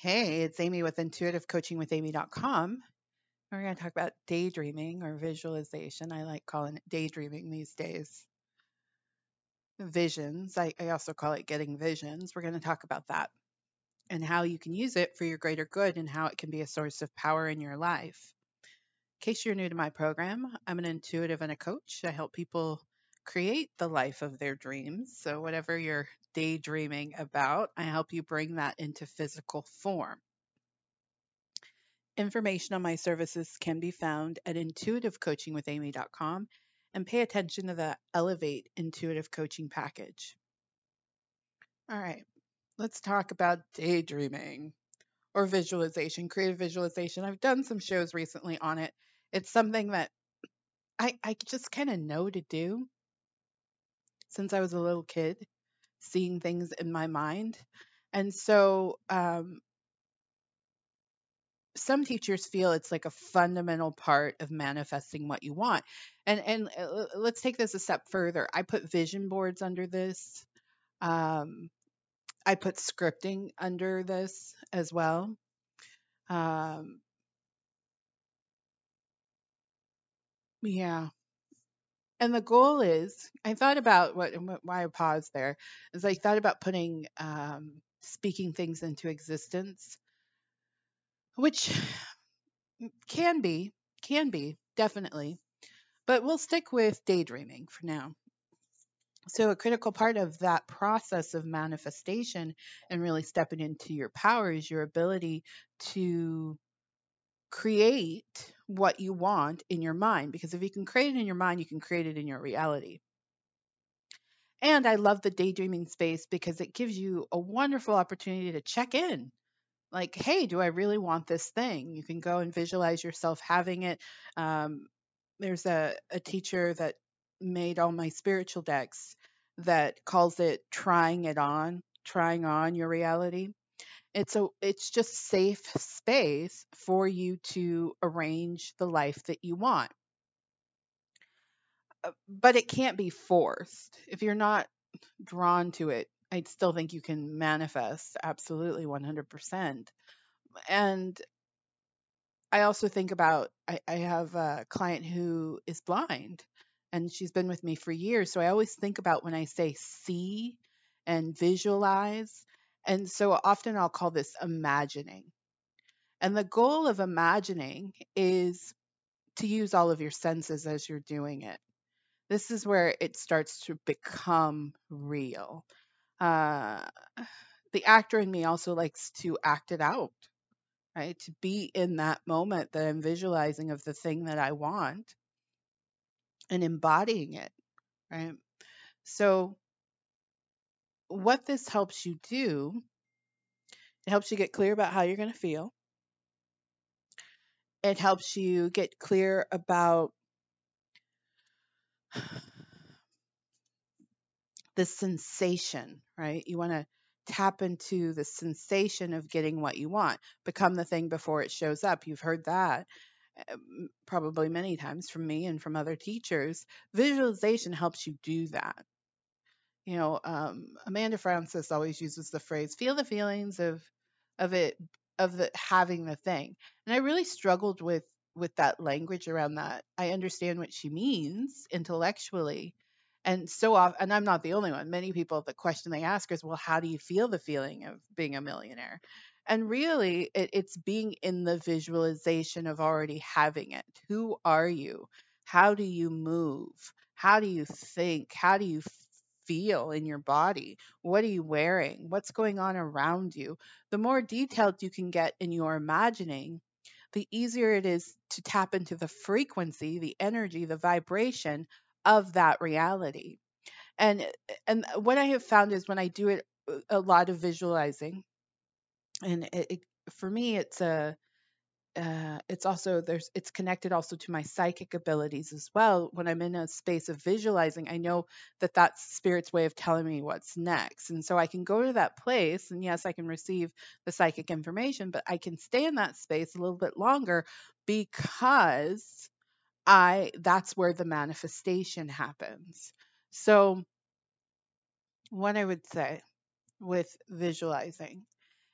Hey, it's Amy with intuitivecoachingwithamy.com. We're going to talk about daydreaming or visualization. I like calling it daydreaming these days. Visions. I, I also call it getting visions. We're going to talk about that and how you can use it for your greater good and how it can be a source of power in your life. In case you're new to my program, I'm an intuitive and a coach. I help people create the life of their dreams. So, whatever you're daydreaming about, I help you bring that into physical form. Information on my services can be found at intuitivecoachingwithamy.com and pay attention to the Elevate Intuitive Coaching package. All right, let's talk about daydreaming or visualization, creative visualization. I've done some shows recently on it. It's something that I, I just kind of know to do since I was a little kid, seeing things in my mind. And so um, some teachers feel it's like a fundamental part of manifesting what you want. And and uh, let's take this a step further. I put vision boards under this. Um, I put scripting under this as well. Um, yeah. And the goal is, I thought about what why I paused there is I thought about putting um, speaking things into existence, which can be, can be definitely, but we'll stick with daydreaming for now. So, a critical part of that process of manifestation and really stepping into your power is your ability to create what you want in your mind. Because if you can create it in your mind, you can create it in your reality. And I love the daydreaming space because it gives you a wonderful opportunity to check in. Like, hey, do I really want this thing? You can go and visualize yourself having it. Um, there's a, a teacher that made all my spiritual decks that calls it trying it on, trying on your reality. It's a it's just safe space for you to arrange the life that you want. Uh, but it can't be forced. If you're not drawn to it, I still think you can manifest absolutely 100%. And I also think about I, I have a client who is blind and she's been with me for years. So I always think about when I say see and visualize. And so often I'll call this imagining. And the goal of imagining is to use all of your senses as you're doing it. This is where it starts to become real. Uh, the actor in me also likes to act it out, right? To be in that moment that I'm visualizing of the thing that I want and embodying it, right? So, what this helps you do, it helps you get clear about how you're going to feel. It helps you get clear about the sensation, right? You want to tap into the sensation of getting what you want, become the thing before it shows up. You've heard that. Um, probably many times from me and from other teachers, visualization helps you do that. You know, um, Amanda Frances always uses the phrase "feel the feelings of of it of the having the thing," and I really struggled with with that language around that. I understand what she means intellectually, and so often, and I'm not the only one. Many people, the question they ask is, "Well, how do you feel the feeling of being a millionaire?" And really, it, it's being in the visualization of already having it. Who are you? How do you move? How do you think? How do you feel in your body? What are you wearing? What's going on around you? The more detailed you can get in your imagining, the easier it is to tap into the frequency, the energy, the vibration of that reality. And eh, and eh, what I have found is when I do it eh, a lot of visualizing, and it, it, for me it's a uh, it's also there's it's connected also to my psychic abilities as well. When i'm in a space of visualizing i know that that's spirit's way of telling me what's next. And so i can go to that place and yes i can receive the psychic information but i can stay in that space a little bit longer because i that's where the manifestation happens. So what i would say with visualizing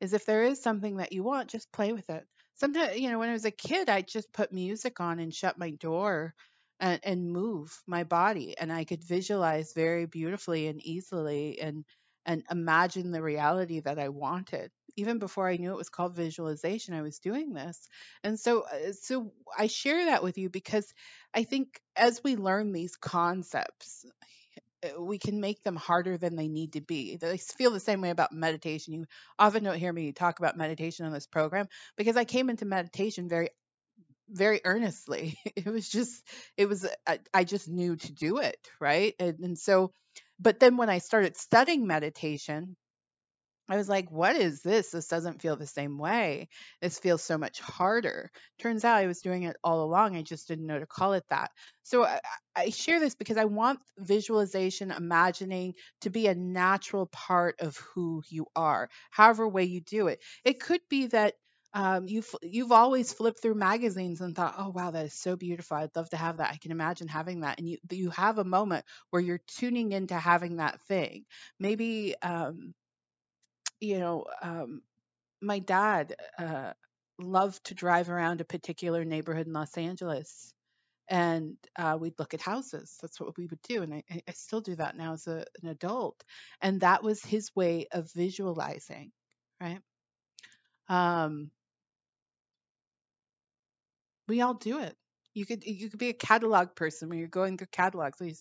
is if there is something that you want, just play with it. Sometimes, you know, when I was a kid, I just put music on and shut my door and, and move my body, and I could visualize very beautifully and easily and and imagine the reality that I wanted. Even before I knew it was called visualization, I was doing this. And so uh, so I share that with you because I think as we learn these concepts, Uh, we can make them harder than they need to be. I feel the same way about meditation. You often don't hear me talk about meditation on this program because I came into meditation very very earnestly. It was just it was I, I just knew to do it, right? And, and so but then when I started studying meditation, I was like, what is this? This doesn't feel the same way. This feels so much harder. Turns out I was doing it all along. I just didn't know to call it that. So I, I share this because I want visualization, imagining to be a natural part of who you are, however way you do it. It could be that um, you've you've always flipped through magazines and thought, "Oh wow, that is so beautiful. I'd love to have that. I can imagine having that." And you you have a moment where you're tuning into having that thing. Maybe um, you know, um, my dad uh, loved to drive around a particular neighborhood in Los Angeles, and uh, we'd look at houses. That's what we would do, and I, I still do that now as a, an adult. And that was his way of visualizing, right? Um, we all do it. You could you could be a catalog person when you're going through catalogs. We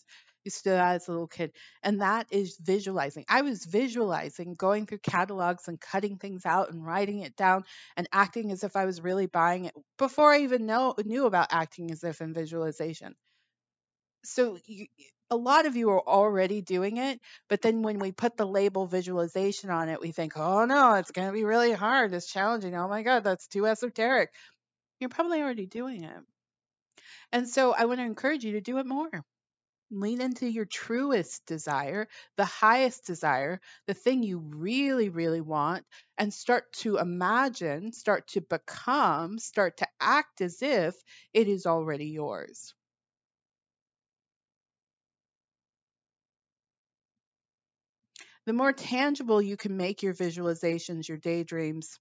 to do that as a little kid, and that is visualizing. I was visualizing going through catalogs and cutting things out and writing it down and acting as if I was really buying it before I even know knew about acting as if and visualization. So you, a lot of you are already doing it, but then when we put the label visualization on it, we think, oh no, it's going to be really hard. It's challenging. Oh my God, that's too esoteric. You're probably already doing it. And so I want to encourage you to do it more. Lean into your truest desire, the highest desire, the thing you really, really want, and start to imagine, start to become, start to act as if it is already yours. The more tangible you can make your visualizations, your daydreams,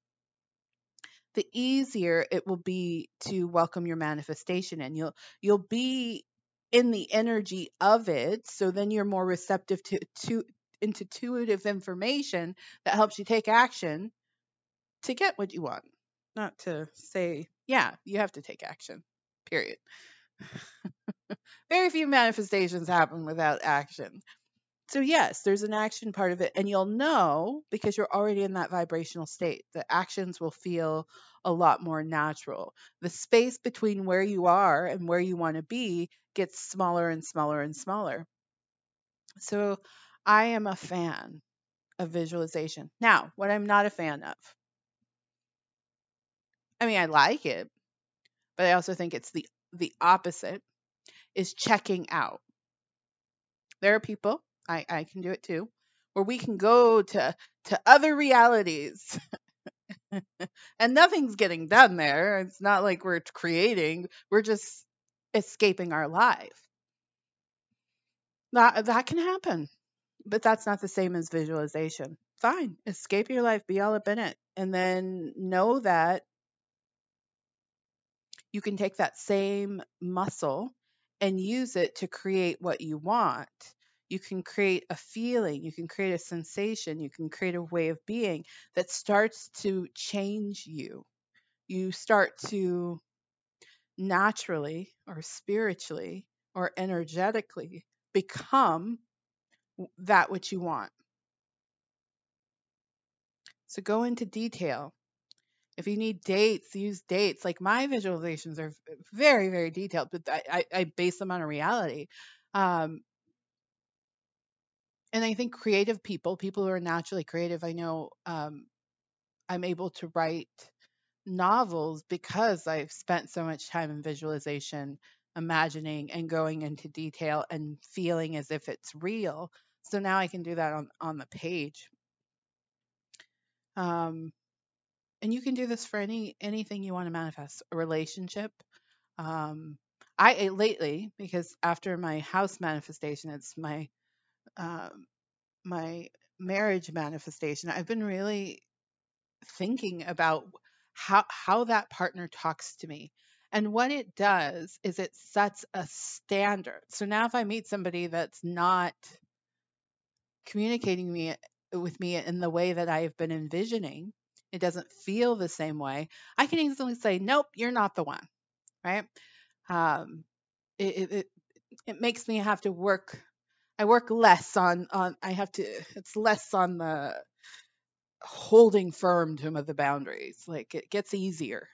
the easier it will be to welcome your manifestation and you'll you'll be in the energy of it so then you're more receptive to to intuitive information that helps you take action to get what you want not to say yeah you have to take action period. Very few manifestations happen without action so yes, there's an action part of it and you'll know because you're already in that vibrational state. The actions will feel a lot more natural. The space between where you are and where you want to be gets smaller and smaller and smaller. So I am a fan of visualization. Now, what I'm not a fan of. I mean, I like it, but I also think it's the the opposite is checking out. There are people I, I can do it too, where we can go to to other realities. and nothing's getting done there. It's not like we're creating, we're just escaping our life. That that can happen. But that's not the same as visualization. Fine, escape your life, be all up in it, and then know that you can take that same muscle and use it to create what you want you can create a feeling, you can create a sensation, you can create a way of being that starts to change you. You start to naturally or spiritually or energetically become that which you want. So go into detail. If you need dates, use dates. Like my visualizations are very, very detailed, but I, I, base them on a reality. Um, and I think creative people, people who are naturally creative, I know um, I'm able to write novels because I've spent so much time in visualization, imagining and going into detail and feeling as if it's real. So now I can do that on, on the page. Um, and you can do this for any anything you want to manifest a relationship um, i lately because after my house manifestation it's my um, my marriage manifestation, I've been really thinking about how how that partner talks to me. And what it does is it sets a standard. So now if I meet somebody that's not communicating me with me in the way that I have been envisioning, it doesn't feel the same way. I can easily say, "Nope, you're not the one." Right? Um, it, it it makes me have to work. I work less on on. I have to. It's less on the holding firm to the boundaries. Like it gets easier.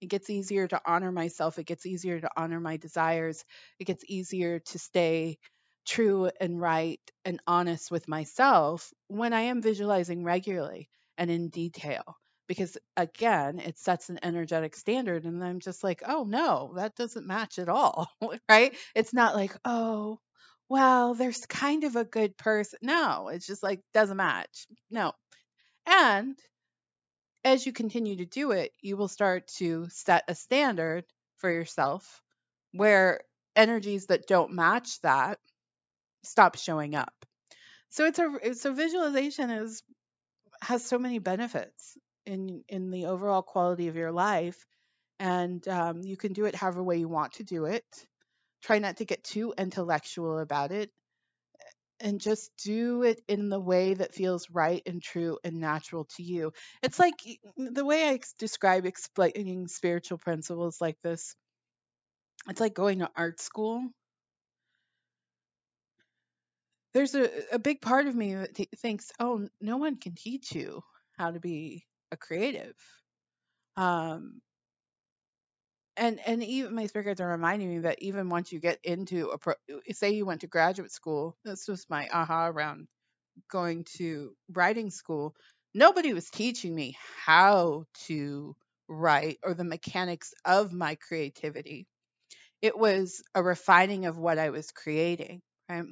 It gets easier to honor myself. It gets easier to honor my desires. It gets easier to stay true and right and honest with myself when I am visualizing regularly and in detail. Because again, it sets an energetic standard, and I'm just like, oh no, that doesn't match at all. right? It's not like, oh, well, there's kind of a good person. No, it's just like, doesn't match. No. And as you continue to do it, you will start to set a standard for yourself where energies that don't match that stop showing up. So it's a so visualization is has so many benefits in in the overall quality of your life, and um, you can do it however way you want to do it. Try not to get too intellectual about it, and just do it in the way that feels right and true and natural to you. It's like the way I describe explaining spiritual principles like this. It's like going to art school there's a, a big part of me that t- thinks, oh, no one can teach you how to be a creative. Um, and and even my spirits are reminding me that even once you get into a pro, uh, say you went to graduate school, this was my aha around going to writing school. Nobody was teaching me how to write or the mechanics of my creativity. It was a refining of what I was creating. Right?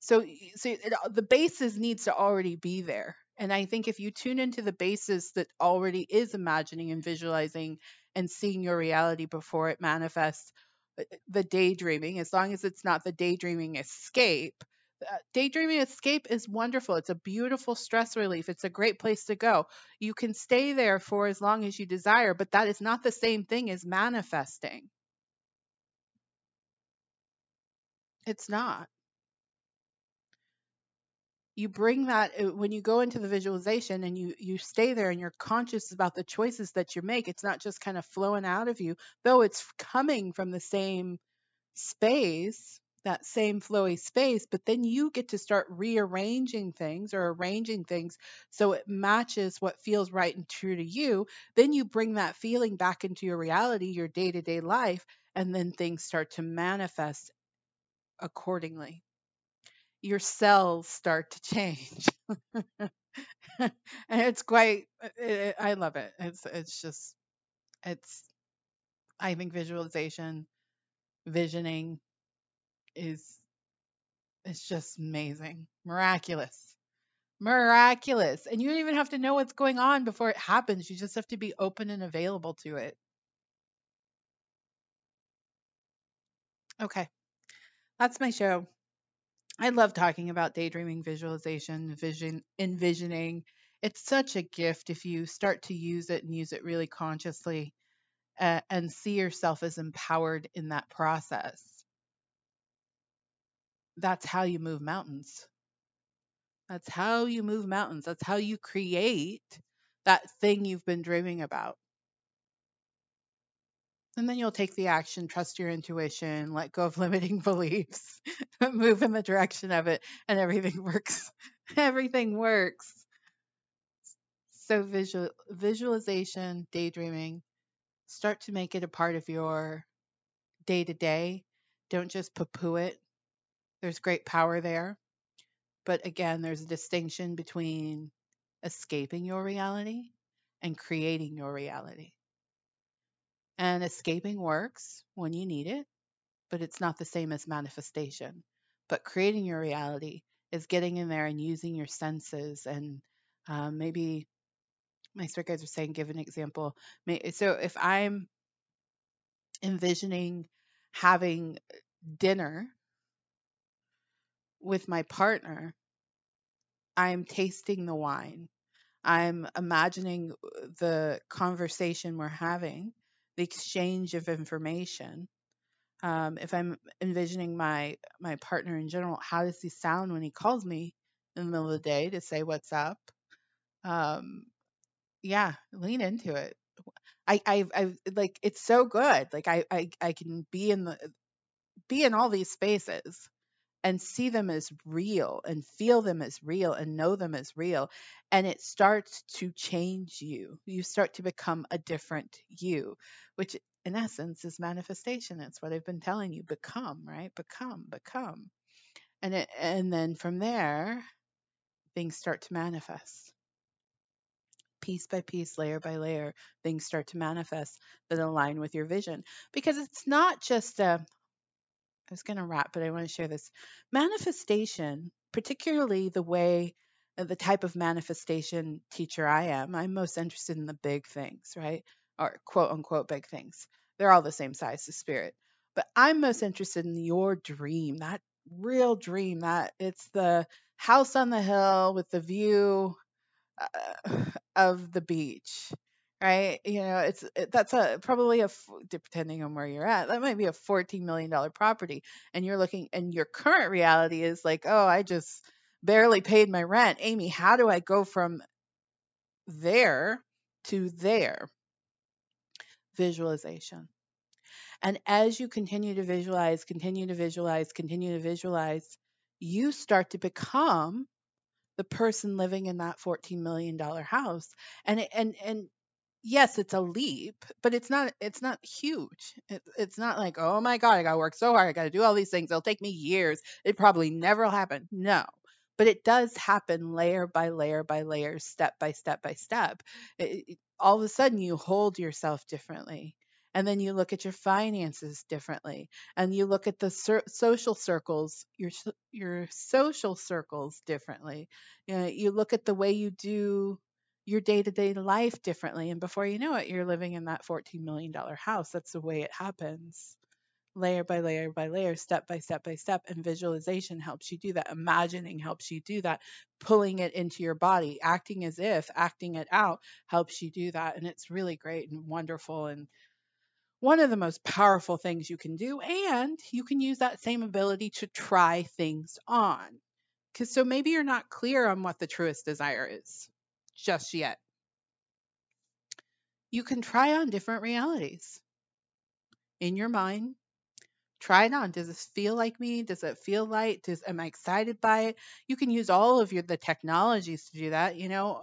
So, so it, the basis needs to already be there. And I think if you tune into the basis that already is imagining and visualizing and seeing your reality before it manifests, uh, the daydreaming, as long as it's not the daydreaming escape, uh, daydreaming escape is wonderful. It's a beautiful stress relief. It's a great place to go. You can stay there for as long as you desire, but that is not the same thing as manifesting. It's not you bring that uh, when you go into the visualization and you you stay there and you're conscious about the choices that you make it's not just kind of flowing out of you though it's coming from the same space that same flowy space but then you get to start rearranging things or arranging things so it matches what feels right and true to you then you bring that feeling back into your reality your day-to-day life and then things start to manifest accordingly your cells start to change. and it's quite it, I love it. It's it's just it's I think visualization, visioning is it's just amazing. Miraculous. Miraculous. And you don't even have to know what's going on before it happens. You just have to be open and available to it. Okay. That's my show. I love talking about daydreaming visualization, vision, envisioning. It's such a gift if you start to use it and use it really consciously uh, and see yourself as empowered in that process. That's how you move mountains. That's how you move mountains. That's how you create that thing you've been dreaming about. And then you'll take the action, trust your intuition, let go of limiting beliefs, move in the direction of it, and everything works. everything works. So visual visualization, daydreaming, start to make it a part of your day to day. Don't just poo-poo it. There's great power there. But again, there's a distinction between escaping your reality and creating your reality. And escaping works when you need it, but it's not the same as manifestation. But creating your reality is getting in there and using your senses and um, maybe my spirit guides are saying give an example so if i'm envisioning having dinner with my partner i'm tasting the wine I'm imagining the conversation we're having, the exchange of information. Um, if I'm envisioning my my partner in general, how does he sound when he calls me in the middle of the day to say what's up? Um, yeah, lean into it. I, I, I like it's so good. Like I, I, I can be in the be in all these spaces and see them as real and feel them as real and know them as real. And it starts to change you. You start to become a different you, which in essence is manifestation. It's what I've been telling you become, right? Become, become. And it, and then from there, things start to manifest. Piece by piece, layer by layer, things start to manifest that align with your vision. Because it's not just a, I was going to wrap, but I want to share this. Manifestation, particularly the way, uh, the type of manifestation teacher I am, I'm most interested in the big things, right? Or quote unquote big things. They're all the same size to spirit. But I'm most interested in your dream, that real dream, that it's the house on the hill with the view uh, of the beach right? You know, it's it, that's a probably a depending on where you're at, that might be a 14 million dollar property and you're looking and your current reality is like, "Oh, I just barely paid my rent." Amy, how do I go from there to there? Visualization. And as you continue to visualize, continue to visualize, continue to visualize, you start to become the person living in that 14 million dollar house and and and yes, it's a leap, but it's not it's not huge. It, it's not like, oh my God, I gotta work so hard, I gotta do all these things. It'll take me years. It probably never will happen. No. But it does happen layer by layer by layer, step by step by step. It, it, all of a sudden you hold yourself differently and then you look at your finances differently and you look at the social circles your your social circles differently you, know, you look at the way you do your day-to-day life differently and before you know it you're living in that 14 million dollar house. That's the way it happens. Layer by layer by layer step by step by step and visualization helps you do that. Imagining helps you do that. Pulling it into your body acting as if acting it out helps you do that and it's really great and wonderful and one of the most powerful things you can do and you can use that same ability to try things on. Because so maybe you're not clear on what the truest desire is just yet. You can try on different realities in your mind. Try it on. Does this feel like me? Does it feel like? Does am I excited by it? You can use all of your the technologies to do that. You know,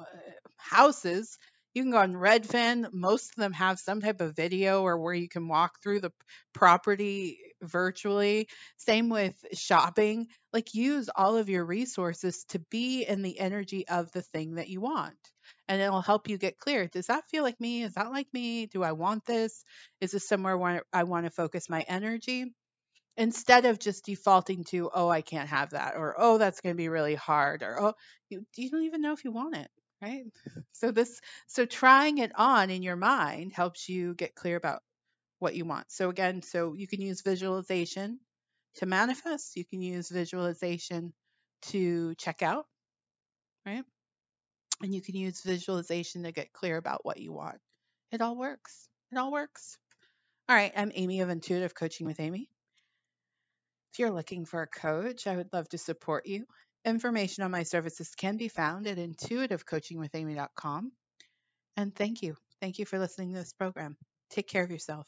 houses you can go on Redfin. Most of them have some type of video or where you can walk through the property virtually. Same with shopping. Like use all of your resources to be in the energy of the thing that you want. And it'll help you get clear. Does that feel like me? Is that like me? Do I want this? Is this somewhere where I want to focus my energy? Instead of just defaulting to, oh, I can't have that, or oh, that's going to be really hard, or oh, you, you don't even know if you want it right? So this so trying it on in your mind helps you get clear about what you want. So again, so you can use visualization to manifest, you can use visualization to check out, right? And you can use visualization to get clear about what you want. It all works. It all works. All right, I'm Amy of Intuitive Coaching with Amy. If you're looking for a coach, I would love to support you. Information on my services can be found at intuitivecoachingwithamy.com. And thank you. Thank you for listening to this program. Take care of yourself.